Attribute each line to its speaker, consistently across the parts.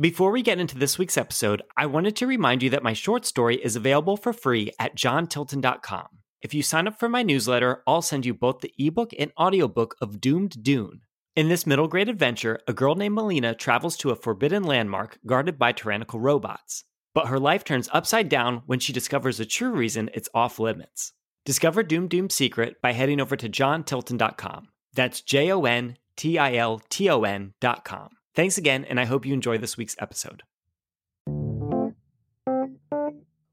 Speaker 1: Before we get into this week's episode, I wanted to remind you that my short story is available for free at jontilton.com. If you sign up for my newsletter, I'll send you both the ebook and audiobook of Doomed Dune. In this middle grade adventure, a girl named Melina travels to a forbidden landmark guarded by tyrannical robots. But her life turns upside down when she discovers the true reason it's off limits. Discover Doom Doom's secret by heading over to jontilton.com. That's J O N T I L T O N.com. Thanks again, and I hope you enjoy this week's episode.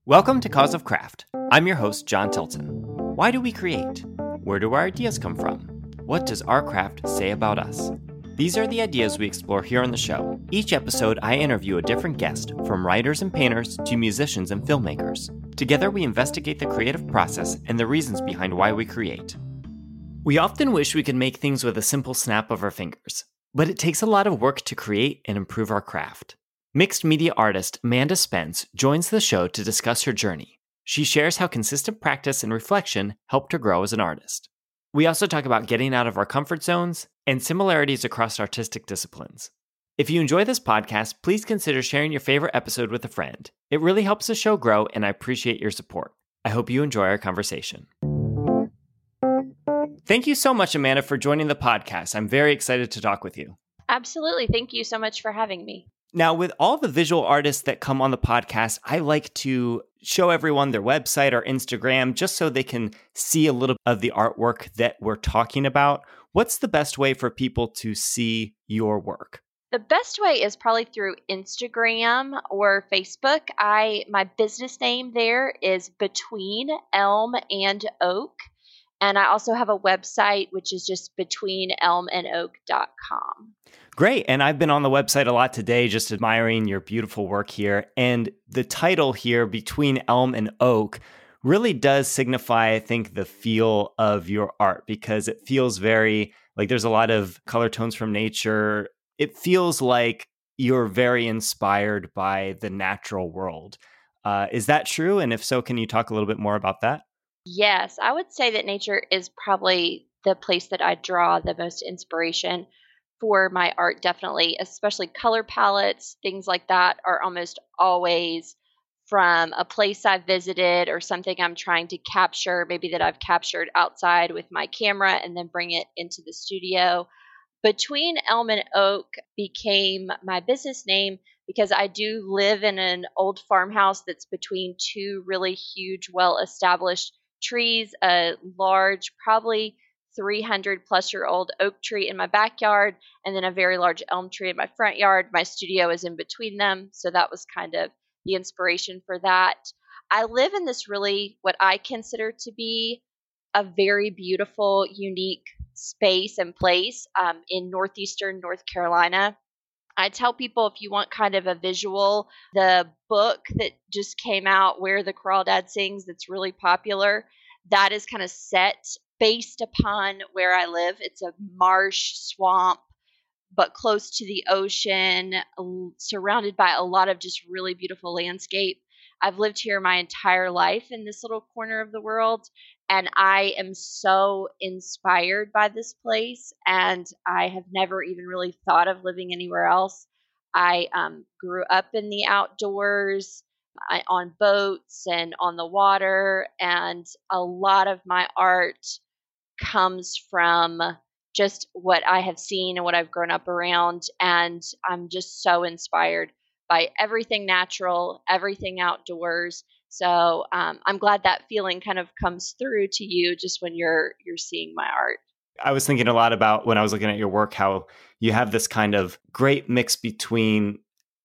Speaker 1: Welcome to Cause of Craft. I'm your host, Jon Tilton. Why do we create? Where do our ideas come from? What does our craft say about us? These are the ideas we explore here on the show. Each episode, I interview a different guest, from writers and painters to musicians and filmmakers. Together, we investigate the creative process and the reasons behind why we create. We often wish we could make things with a simple snap of our fingers, but it takes a lot of work to create and improve our craft. Mixed media artist Amanda Spence joins the show to discuss her journey. She shares how consistent practice and reflection helped her grow as an artist. We also talk about getting out of our comfort zones and similarities across artistic disciplines. If you enjoy this podcast, please consider sharing your favorite episode with a friend. It really helps the show grow, and I appreciate your support. I hope you enjoy our conversation. Thank you so much, Amanda, for joining the podcast. I'm very excited to talk with you.
Speaker 2: Absolutely. Thank you so much for having me.
Speaker 1: Now, with all the visual artists that come on the podcast, I like to show everyone their website or Instagram just so they can see a little of the artwork that we're talking about. What's the best way for people to see your work?
Speaker 2: The best way is probably through Instagram or Facebook. I my business name there is Between Elm and Oak. And I also have a website which is just betweenelmandoak.com.
Speaker 1: Great. And I've been on the website a lot today, just admiring your beautiful work here. And the title here, Between Elm and Oak, really does signify, I think, the feel of your art because it feels very like there's a lot of color tones from nature. It feels like you're very inspired by the natural world. Uh, is that true? And if so, can you talk a little bit more about that?
Speaker 2: Yes, I would say that nature is probably the place that I draw the most inspiration for my art definitely especially color palettes things like that are almost always from a place I've visited or something I'm trying to capture, maybe that I've captured outside with my camera and then bring it into the studio. Between Elm and Oak became my business name because I do live in an old farmhouse that's between two really huge, well established trees, a large, probably 300 plus year old oak tree in my backyard and then a very large elm tree in my front yard. My studio is in between them. So that was kind of the inspiration for that. I live in this really, what I consider to be a very beautiful, unique space and place um, in northeastern North Carolina. I tell people if you want kind of a visual, the book that just came out, Where the Crawdad Sings, that's really popular, that is kind of set based upon where I live. It's a marsh swamp, but close to the ocean, surrounded by a lot of just really beautiful landscape. I've lived here my entire life in this little corner of the world, and I am so inspired by this place. And I have never even really thought of living anywhere else. I um, grew up in the outdoors. I, on boats and on the water, and a lot of my art comes from just what I have seen and what I've grown up around. And I'm just so inspired by everything natural, everything outdoors. So um, I'm glad that feeling kind of comes through to you just when you're you're seeing my art.
Speaker 1: I was thinking a lot about when I was looking at your work how you have this kind of great mix between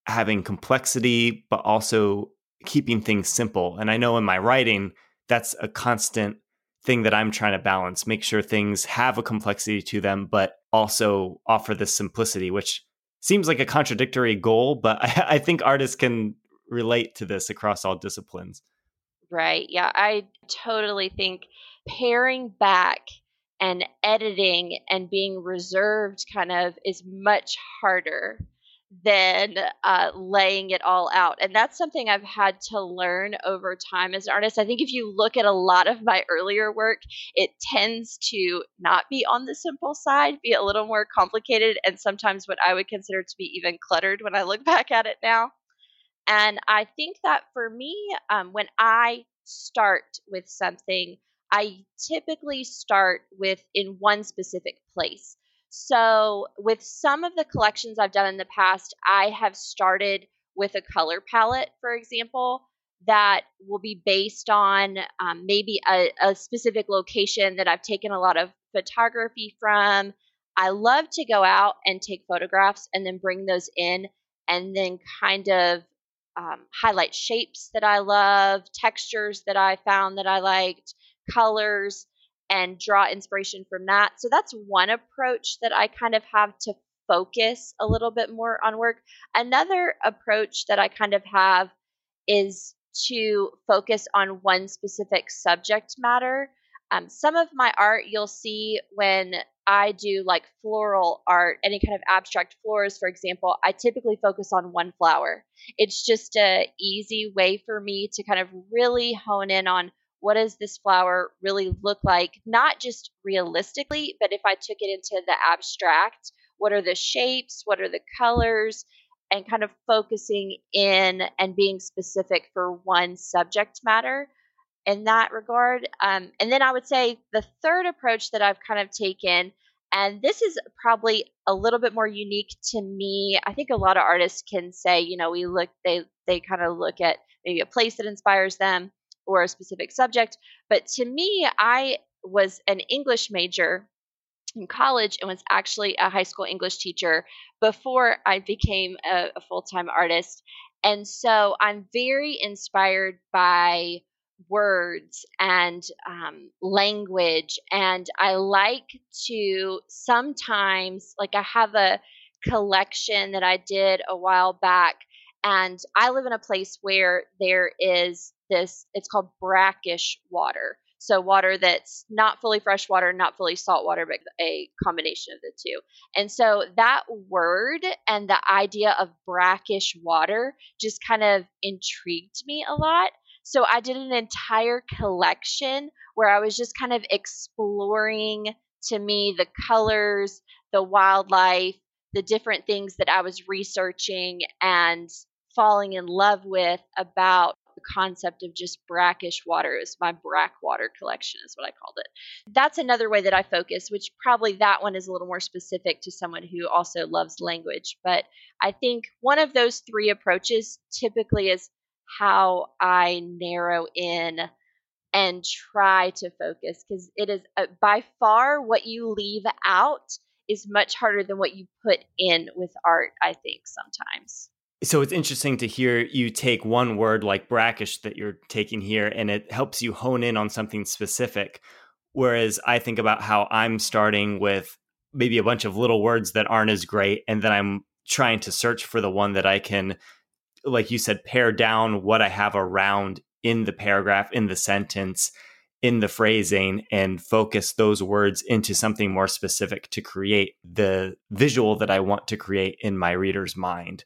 Speaker 1: having complexity but also keeping things simple. And I know in my writing that's a constant thing that I'm trying to balance, make sure things have a complexity to them, but also offer this simplicity, which seems like a contradictory goal, but I, I think artists can relate to this across all disciplines.
Speaker 2: Right. Yeah. I totally think paring back and editing and being reserved kind of is much harder than uh, laying it all out. And that's something I've had to learn over time as an artist. I think if you look at a lot of my earlier work, it tends to not be on the simple side, be a little more complicated, and sometimes what I would consider to be even cluttered when I look back at it now. And I think that for me, um, when I start with something, I typically start with in one specific place. So, with some of the collections I've done in the past, I have started with a color palette, for example, that will be based on um, maybe a, a specific location that I've taken a lot of photography from. I love to go out and take photographs and then bring those in and then kind of um, highlight shapes that I love, textures that I found that I liked, colors, and draw inspiration from that. So that's one approach that I kind of have to focus a little bit more on work. Another approach that I kind of have is to focus on one specific subject matter. Um, some of my art you'll see when I do like floral art, any kind of abstract flowers, for example, I typically focus on one flower. It's just a easy way for me to kind of really hone in on what does this flower really look like, not just realistically, but if I took it into the abstract, what are the shapes, what are the colors, and kind of focusing in and being specific for one subject matter in that regard. Um, and then I would say the third approach that I've kind of taken, and this is probably a little bit more unique to me. I think a lot of artists can say, you know, we look, they they kind of look at maybe a place that inspires them or a specific subject. But to me, I was an English major in college and was actually a high school English teacher before I became a, a full time artist. And so I'm very inspired by words and um, language. And I like to sometimes, like, I have a collection that I did a while back. And I live in a place where there is this, it's called brackish water. So water that's not fully fresh water, not fully salt water, but a combination of the two. And so that word and the idea of brackish water just kind of intrigued me a lot. So I did an entire collection where I was just kind of exploring to me the colors, the wildlife, the different things that I was researching and falling in love with about the concept of just brackish water is my brack water collection is what I called it. That's another way that I focus, which probably that one is a little more specific to someone who also loves language. But I think one of those three approaches typically is how I narrow in and try to focus because it is uh, by far what you leave out is much harder than what you put in with art, I think sometimes.
Speaker 1: So it's interesting to hear you take one word like brackish that you're taking here and it helps you hone in on something specific. Whereas I think about how I'm starting with maybe a bunch of little words that aren't as great. And then I'm trying to search for the one that I can, like you said, pare down what I have around in the paragraph, in the sentence, in the phrasing, and focus those words into something more specific to create the visual that I want to create in my reader's mind.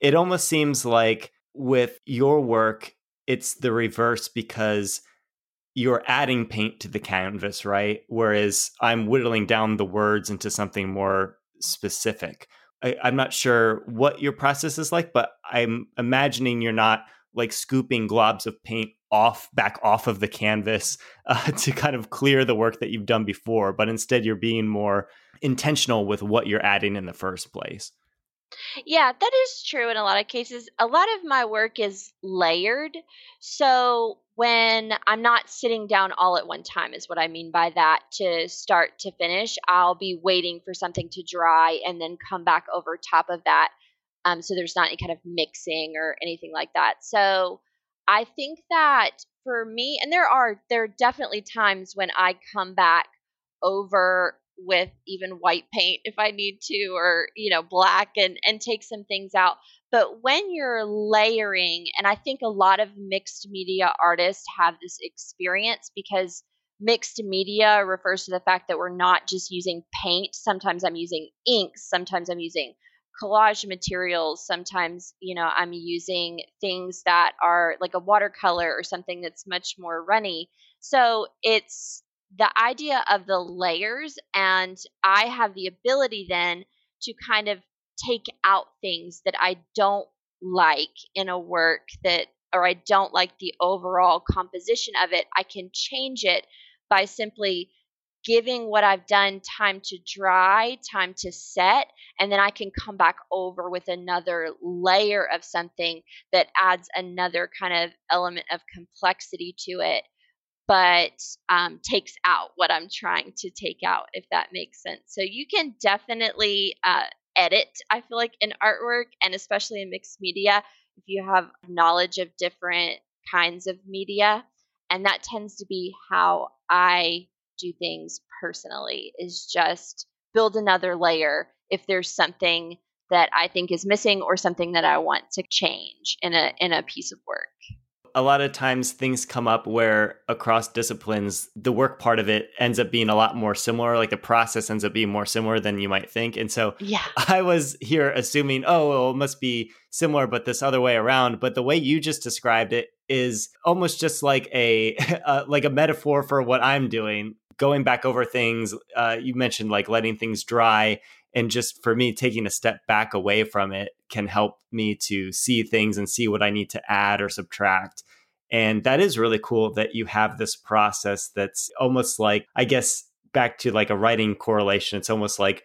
Speaker 1: It almost seems like with your work, it's the reverse because you're adding paint to the canvas, right? Whereas I'm whittling down the words into something more specific. I, am not sure what your process is like, but I'm imagining you're not like scooping globs of paint off back off of the canvas uh, to kind of clear the work that you've done before, but instead you're being more intentional with what you're adding in the first place.
Speaker 2: Yeah, that is true in a lot of cases. A lot of my work is layered. So when I'm not sitting down all at one time, is what I mean by that, to start to finish, I'll be waiting for something to dry and then come back over top of that. Um, so there's not any kind of mixing or anything like that. So I think that for me, and there are there are definitely times when I come back over with even white paint if I need to, or you know, black and and take some things out. But when you're layering, and I think a lot of mixed media artists have this experience because mixed media refers to the fact that we're not just using paint. Sometimes I'm using inks, sometimes I'm using collage materials sometimes you know i'm using things that are like a watercolor or something that's much more runny so it's the idea of the layers and i have the ability then to kind of take out things that i don't like in a work that or i don't like the overall composition of it i can change it by simply giving what I've done time to dry, time to set, and then I can come back over with another layer of something that adds another kind of element of complexity to it, but um, takes out what I'm trying to take out, if that makes sense. So you can definitely uh, edit, I feel like, in artwork, and especially in mixed media, if you have knowledge of different kinds of media. And that tends to be how I do things personally is just build another layer if there's something that I think is missing or something that I want to change in a in a piece of work.
Speaker 1: A lot of times things come up where across disciplines the work part of it ends up being a lot more similar like the process ends up being more similar than you might think. And so
Speaker 2: yeah.
Speaker 1: I was here assuming oh well, it must be similar but this other way around, but the way you just described it is almost just like a uh, like a metaphor for what I'm doing going back over things uh, you mentioned like letting things dry and just for me taking a step back away from it can help me to see things and see what i need to add or subtract. And that is really cool that you have this process that's almost like i guess back to like a writing correlation. It's almost like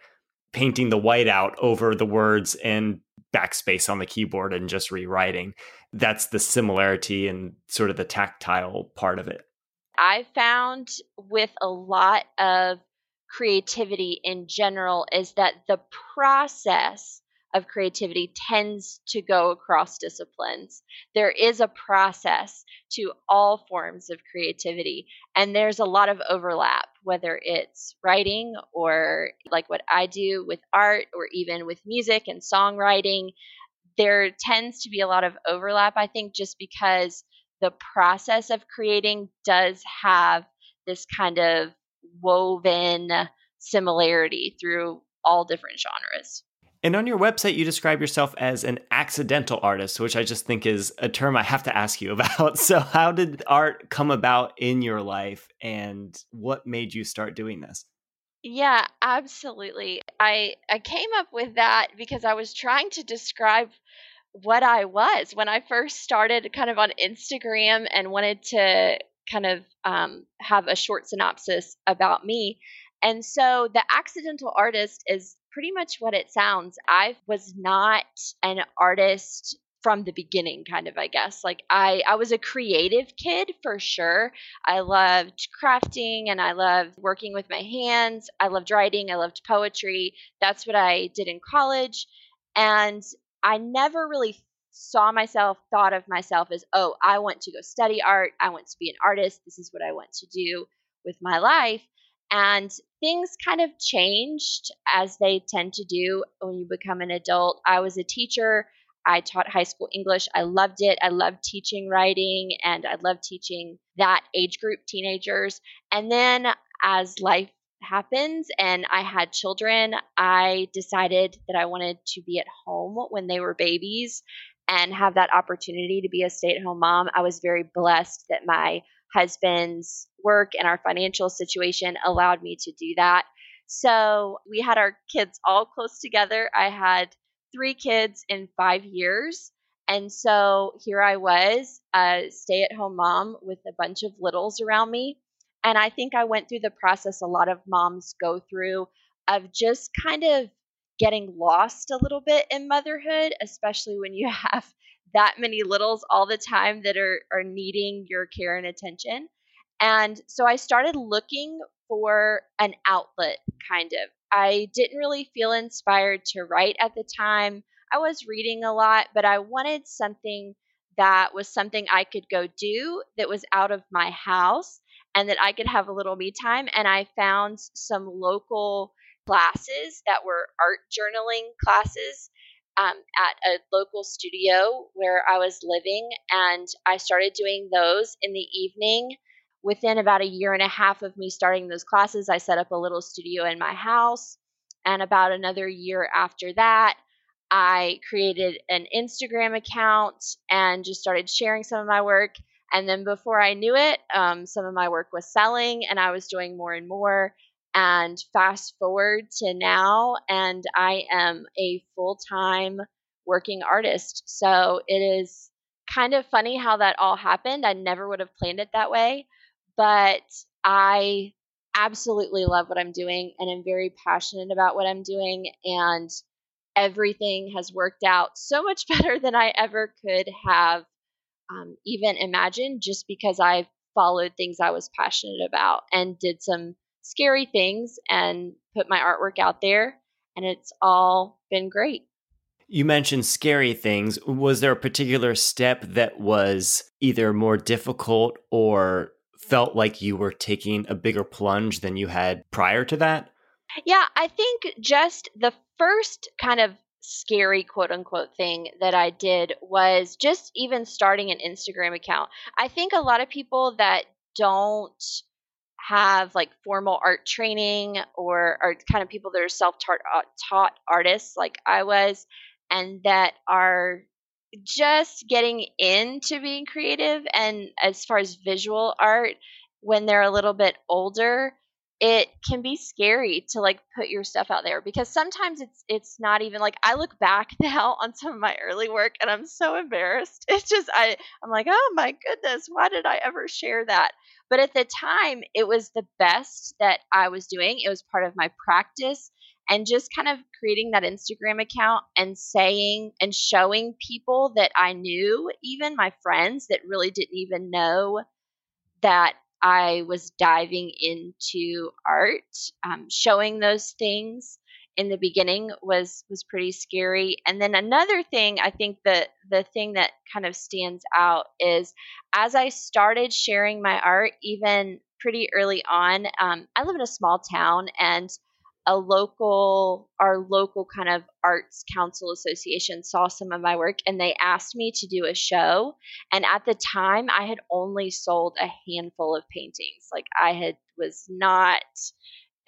Speaker 1: painting the white out over the words and backspace on the keyboard and just rewriting. That's the similarity and sort of the tactile part of it.
Speaker 2: I found with a lot of creativity in general is that the process of creativity tends to go across disciplines. There is a process to all forms of creativity, and there's a lot of overlap, whether it's writing or like what I do with art or even with music and songwriting. There tends to be a lot of overlap, I think, just because the process of creating does have this kind of woven similarity through all different genres.
Speaker 1: And on your website, you describe yourself as an accidental artist, which I just think is a term I have to ask you about. So, how did art come about in your life, and what made you start doing this?
Speaker 2: Yeah, absolutely. I I came up with that because I was trying to describe what I was when I first started kind of on Instagram and wanted to kind of um, have a short synopsis about me. And so the accidental artist is pretty much what it sounds. I was not an artist from the beginning kind of i guess. Like i i was a creative kid for sure. I loved crafting and i loved working with my hands. I loved writing. I loved poetry. That's what i did in college. And I never really saw myself, thought of myself as, oh, I want to go study art. I want to be an artist. This is what I want to do with my life. And things kind of changed as they tend to do when you become an adult. I was a teacher. I taught high school English. I loved it. I loved teaching writing and I loved teaching that age group, teenagers. And then as life happens and I had children, I decided that I wanted to be at home when they were babies and have that opportunity to be a stay at home mom. I was very blessed that my husband's work and our financial situation allowed me to do that. So we had our kids all close together. I had three kids in five years. And so here I was, a stay at home mom with a bunch of littles around me. And I think I went through the process a lot of moms go through of just kind of getting lost a little bit in motherhood, especially when you have that many littles all the time that are, are needing your care and attention. And so I started looking for an outlet, kind of. I didn't really feel inspired to write at the time. I was reading a lot, but I wanted something that was something I could go do that was out of my house and that I could have a little me time. And I found some local classes that were art journaling classes um, at a local studio where I was living. And I started doing those in the evening. Within about a year and a half of me starting those classes, I set up a little studio in my house. And about another year after that, I created an Instagram account and just started sharing some of my work. And then before I knew it, um, some of my work was selling and I was doing more and more. And fast forward to now, and I am a full time working artist. So it is kind of funny how that all happened. I never would have planned it that way, but I absolutely love what I'm doing and I'm very passionate about what I'm doing. And everything has worked out so much better than I ever could have um, even imagined just because I followed things I was passionate about and did some scary things and put my artwork out there. And it's all been great.
Speaker 1: You mentioned scary things. Was there a particular step that was either more difficult or felt like you were taking a bigger plunge than you had prior to that?
Speaker 2: Yeah, I think just the first kind of scary quote unquote thing that I did was just even starting an Instagram account. I think a lot of people that don't have like formal art training or are kind of people that are self uh, artists like I was and that are just getting into being creative and as far as visual art when they're a little bit older it can be scary to like put your stuff out there because sometimes it's it's not even like I look back now on some of my early work and I'm so embarrassed. It's just I I'm like, "Oh my goodness, why did I ever share that?" But at the time, it was the best that I was doing. It was part of my practice and just kind of creating that Instagram account and saying and showing people that I knew, even my friends that really didn't even know that I was diving into art, um, showing those things in the beginning was was pretty scary. And then another thing, I think that the thing that kind of stands out is as I started sharing my art, even pretty early on. Um, I live in a small town, and a local our local kind of arts council association saw some of my work and they asked me to do a show and at the time i had only sold a handful of paintings like i had was not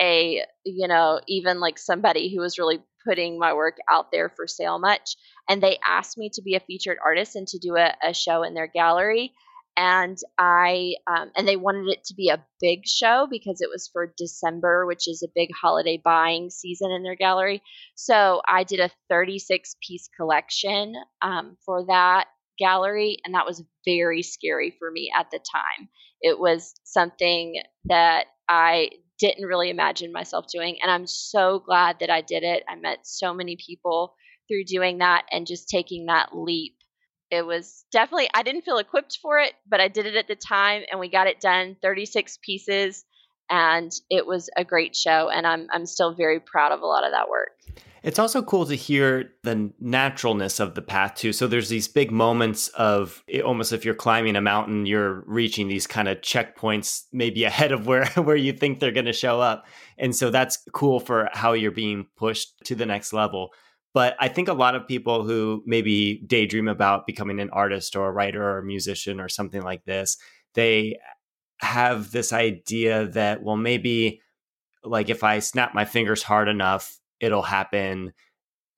Speaker 2: a you know even like somebody who was really putting my work out there for sale much and they asked me to be a featured artist and to do a, a show in their gallery and I um, and they wanted it to be a big show because it was for December, which is a big holiday buying season in their gallery. So I did a 36 piece collection um, for that gallery, and that was very scary for me at the time. It was something that I didn't really imagine myself doing, and I'm so glad that I did it. I met so many people through doing that and just taking that leap it was definitely I didn't feel equipped for it, but I did it at the time and we got it done 36 pieces and it was a great show and I'm I'm still very proud of a lot of that work.
Speaker 1: It's also cool to hear the naturalness of the path too. So there's these big moments of almost if you're climbing a mountain, you're reaching these kind of checkpoints maybe ahead of where where you think they're going to show up. And so that's cool for how you're being pushed to the next level. But I think a lot of people who maybe daydream about becoming an artist or a writer or a musician or something like this, they have this idea that, well, maybe like if I snap my fingers hard enough, it'll happen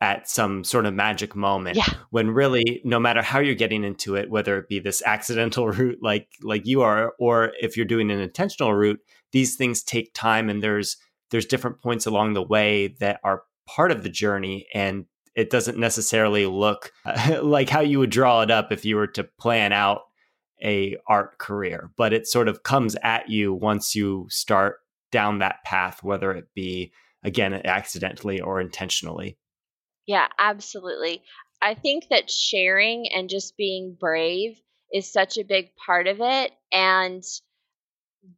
Speaker 1: at some sort of magic moment
Speaker 2: yeah.
Speaker 1: when really no matter how you're getting into it whether it be this accidental route like like you are or if you're doing an intentional route these things take time and there's there's different points along the way that are part of the journey and it doesn't necessarily look like how you would draw it up if you were to plan out a art career but it sort of comes at you once you start down that path whether it be again accidentally or intentionally.
Speaker 2: Yeah absolutely. I think that sharing and just being brave is such a big part of it and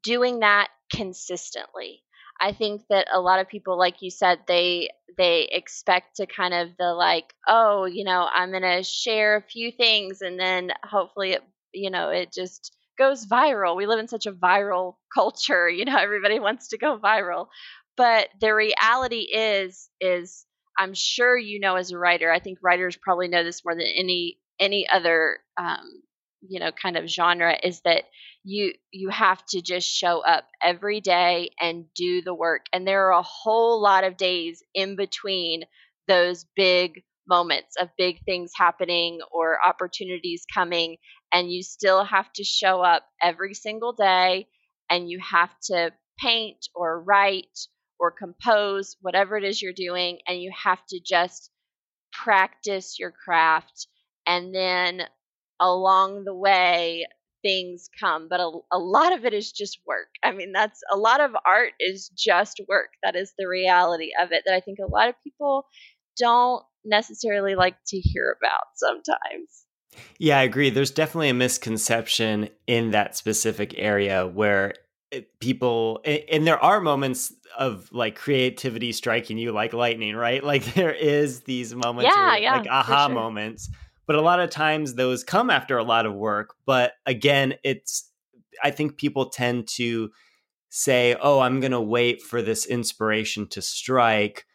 Speaker 2: doing that consistently I think that a lot of people, like you said, they they expect to kind of the like, oh, you know, I'm gonna share a few things, and then hopefully it, you know, it just goes viral. We live in such a viral culture, you know, everybody wants to go viral. But the reality is, is I'm sure you know as a writer, I think writers probably know this more than any any other um, you know kind of genre is that you you have to just show up every day and do the work and there are a whole lot of days in between those big moments of big things happening or opportunities coming and you still have to show up every single day and you have to paint or write or compose whatever it is you're doing and you have to just practice your craft. And then along the way things come but a, a lot of it is just work. I mean that's a lot of art is just work. That is the reality of it that i think a lot of people don't necessarily like to hear about sometimes.
Speaker 1: Yeah i agree. There's definitely a misconception in that specific area where eh, people and there are moments of like creativity striking you like lightning right? Like there is these moments
Speaker 2: yeah,
Speaker 1: where,
Speaker 2: yeah,
Speaker 1: like aha sure. moments but a lot of times those come after a lot of work but again it's i think people tend to say oh i'm going to wait for this inspiration to strike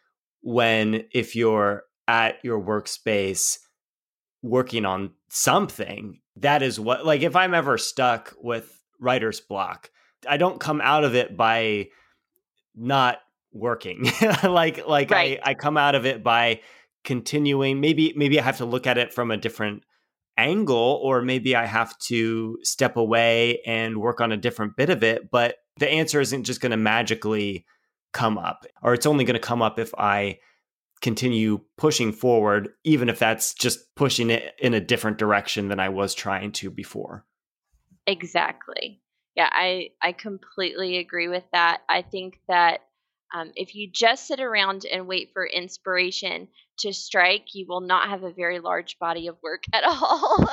Speaker 1: when if you're at your workspace working on something that is what like if i'm ever stuck with writer's block I don't come out of it by not working. like like right. I, I come out of it by continuing. Maybe maybe I have to look at it from a different angle, or maybe I have to step away and work on a different bit of it. But the answer isn't just going to magically come up, or it's only going to come up if I continue pushing forward, even if that's just pushing it in a different direction than I was trying to before.
Speaker 2: Exactly yeah, I I completely agree with that. I think that um, if you just sit around and wait for inspiration to strike, you will not have a very large body of work at all.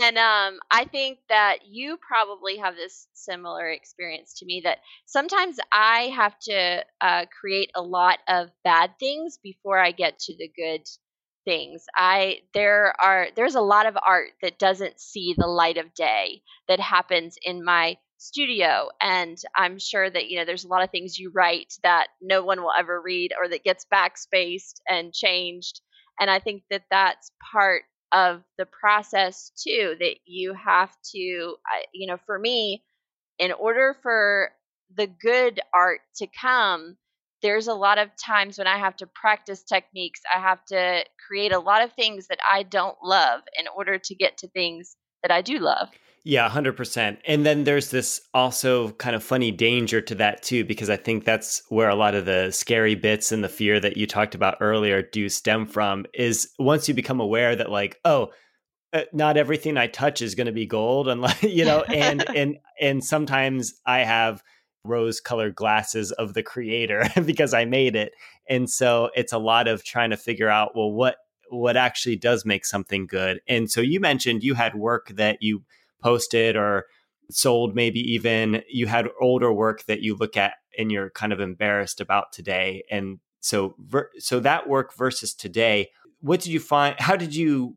Speaker 2: and um, I think that you probably have this similar experience to me that sometimes I have to uh, create a lot of bad things before I get to the good things. I there are there's a lot of art that doesn't see the light of day that happens in my studio and I'm sure that you know there's a lot of things you write that no one will ever read or that gets backspaced and changed and I think that that's part of the process too that you have to you know for me in order for the good art to come there's a lot of times when I have to practice techniques. I have to create a lot of things that I don't love in order to get to things that I do love.
Speaker 1: Yeah, 100%. And then there's this also kind of funny danger to that too, because I think that's where a lot of the scary bits and the fear that you talked about earlier do stem from is once you become aware that, like, oh, uh, not everything I touch is going to be gold, and like, you know, and, and, and sometimes I have rose colored glasses of the creator because I made it. And so it's a lot of trying to figure out, well, what what actually does make something good. And so you mentioned you had work that you posted or sold maybe even you had older work that you look at and you're kind of embarrassed about today and so so that work versus today what did you find how did you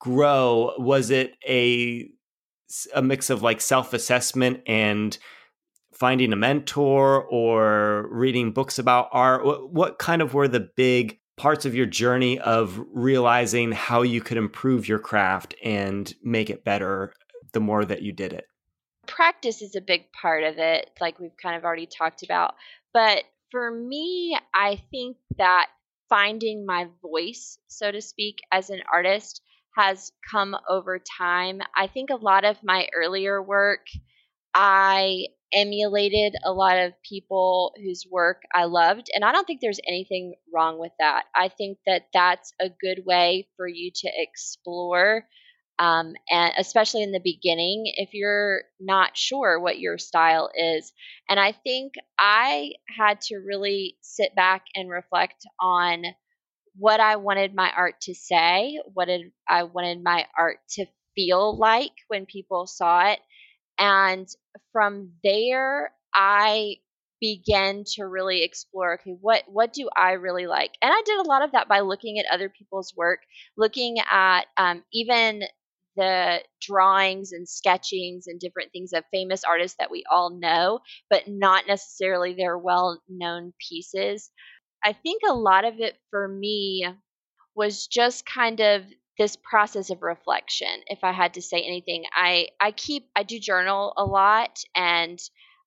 Speaker 1: grow was it a a mix of like self-assessment and finding a mentor or reading books about art? What, what kind of were the big parts of your journey of realizing how you could improve your craft and make it better the more that you did it?
Speaker 2: Practice is a big part of it, like we've kind of already talked about. But for me, I think that finding my voice, so to speak, as an artist has come over time. I think a lot of my earlier work, I emulated a lot of people whose work I loved. And I don't think there's anything wrong with that. I think that that's a good way for you to explore. Um, and especially in the beginning, if you're not sure what your style is. And I think I had to really sit back and reflect on what I wanted my art to say, what did I wanted my art to feel like when people saw it and from there, I began to really explore okay what what do i really like and i did a lot of that by looking at other people's work looking at um, even the drawings and sketchings and different things of famous artists that we all know but not necessarily their well known pieces. I think a lot of it for me was just kind of this process of reflection if i had to say anything. I i keep i do journal a lot and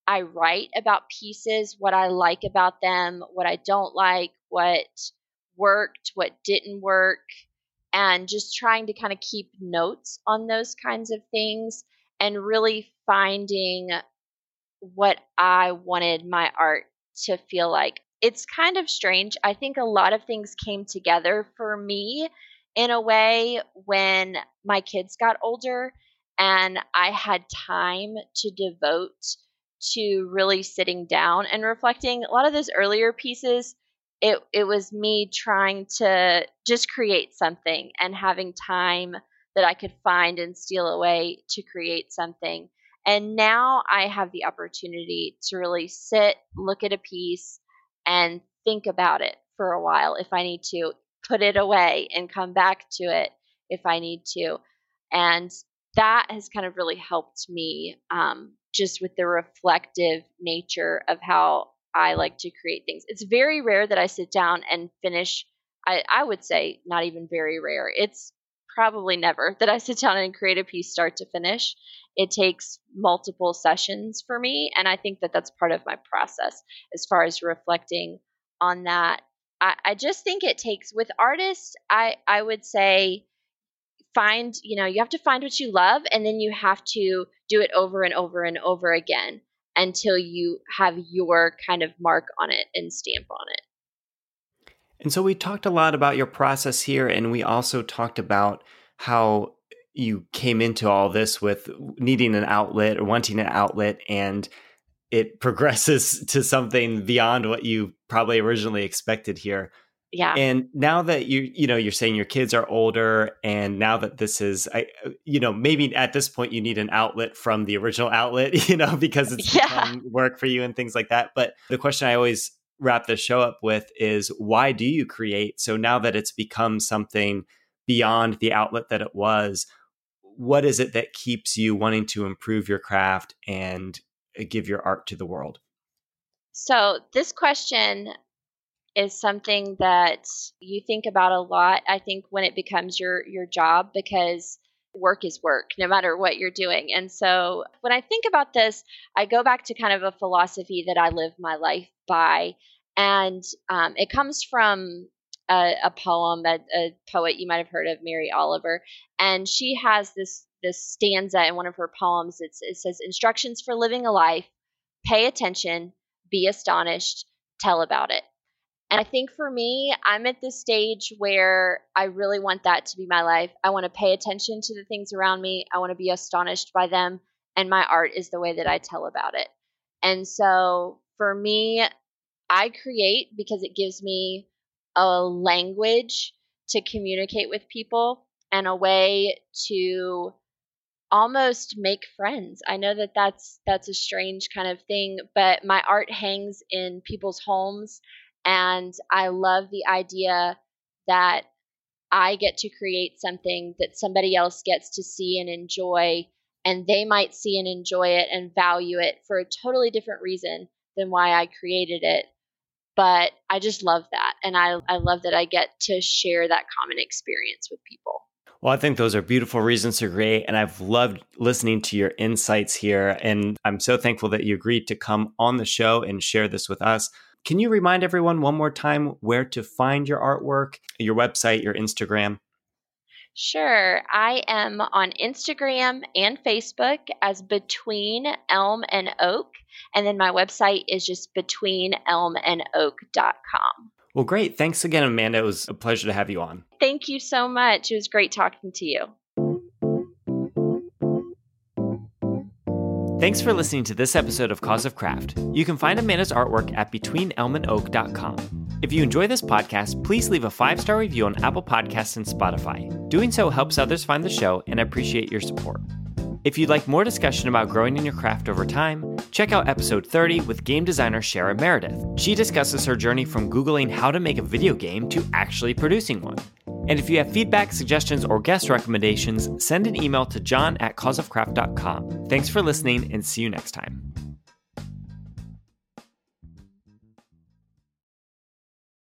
Speaker 2: i write about pieces what i like about them what i don't like what worked, what didn't work, and just trying to kind of keep notes on those kinds of things and really finding what I wanted my art to feel like. It's kind of strange. I think a lot of things came together for me in a way when my kids got older and I had time to devote to really sitting down and reflecting. A lot of those earlier pieces, it it was me trying to just create something and having time that I could find and steal away to create something. And now I have the opportunity to really sit, look at a piece, and think about it for a while if I need to, put it away and come back to it if I need to. And that has kind of really helped me um, just with the reflective nature of how I like to create things. It's very rare that I sit down and finish. I, I would say not even very rare. It's probably never that I sit down and create a piece start to finish. It takes multiple sessions for me. And I think that that's part of my process as far as reflecting on that. I, I just think it takes, with artists, I, I would say, find, you know, you have to find what you love and then you have to do it over and over and over again until you have your kind of mark on it and stamp on it.
Speaker 1: And so we talked a lot about your process here, and we also talked about how you came into all this with needing an outlet or wanting an outlet, and it progresses to something beyond what you probably originally expected here
Speaker 2: yeah.
Speaker 1: And now that you you know you're saying your kids are older and now that this is i you know maybe at this point you need an outlet from the original outlet you know because it's yeah. work for you and things like that. But the question i always wrap the show up with is why do you create? So now that it's become something beyond the outlet that it was what is it that keeps you wanting to improve your craft and uh, give your art to the world?
Speaker 2: So this question is something that you think about a lot i think when it becomes your your job because work is work no matter what you're doing. And so when i think about this i go back to kind of a philosophy that i live my life by and um, it comes from a, a poem a, a poet you might have heard of mary oliver and she has this this stanza in one of her poems. It's, it says instructions for living a life. Pay attention. Be astonished. Tell about it and I think for me, I'm at this stage where I really want that to be my life. I want to pay attention to the things around me, I want to be astonished by them. And my art is the way that I tell about it. And so for me, I create because it gives me a language to communicate with people and a way to almost make friends. I know that that's that's a strange kind of thing, but my art hangs in people's homes and I love the idea that I get to create something that somebody else gets to see and enjoy, and they might see and enjoy it and value it for a totally different reason than why I created it. But I just love that. And I, I love that I get to share that common experience with people.
Speaker 1: Well, I think those are beautiful reasons to create. And I've loved listening to your insights here. And I'm so thankful that you agreed to come on the show and share this with us. Can you remind everyone one more time where to find your artwork, your website, your Instagram?
Speaker 2: Sure. I am on Instagram and Facebook as Between Elm and Oak. And then my website is just betweenelmandoak.com.
Speaker 1: Well, great. Thanks again, Amanda. It was a pleasure to have you on.
Speaker 2: Thank you so much. It was great talking to you.
Speaker 1: Thanks for listening to this episode of Cause of Craft. You can find Amanda's artwork at betweenelmandoak.com. If you enjoy this podcast, please leave a five star review on Apple Podcasts and Spotify. Doing so helps others find the show, and I appreciate your support. If you'd like more discussion about growing in your craft over time, check out episode 30 with game designer Shara Meredith. She discusses her journey from Googling how to make a video game to actually producing one. And if you have feedback, suggestions, or guest recommendations, send an email to john at causeofcraft.com. Thanks for listening and see you next time.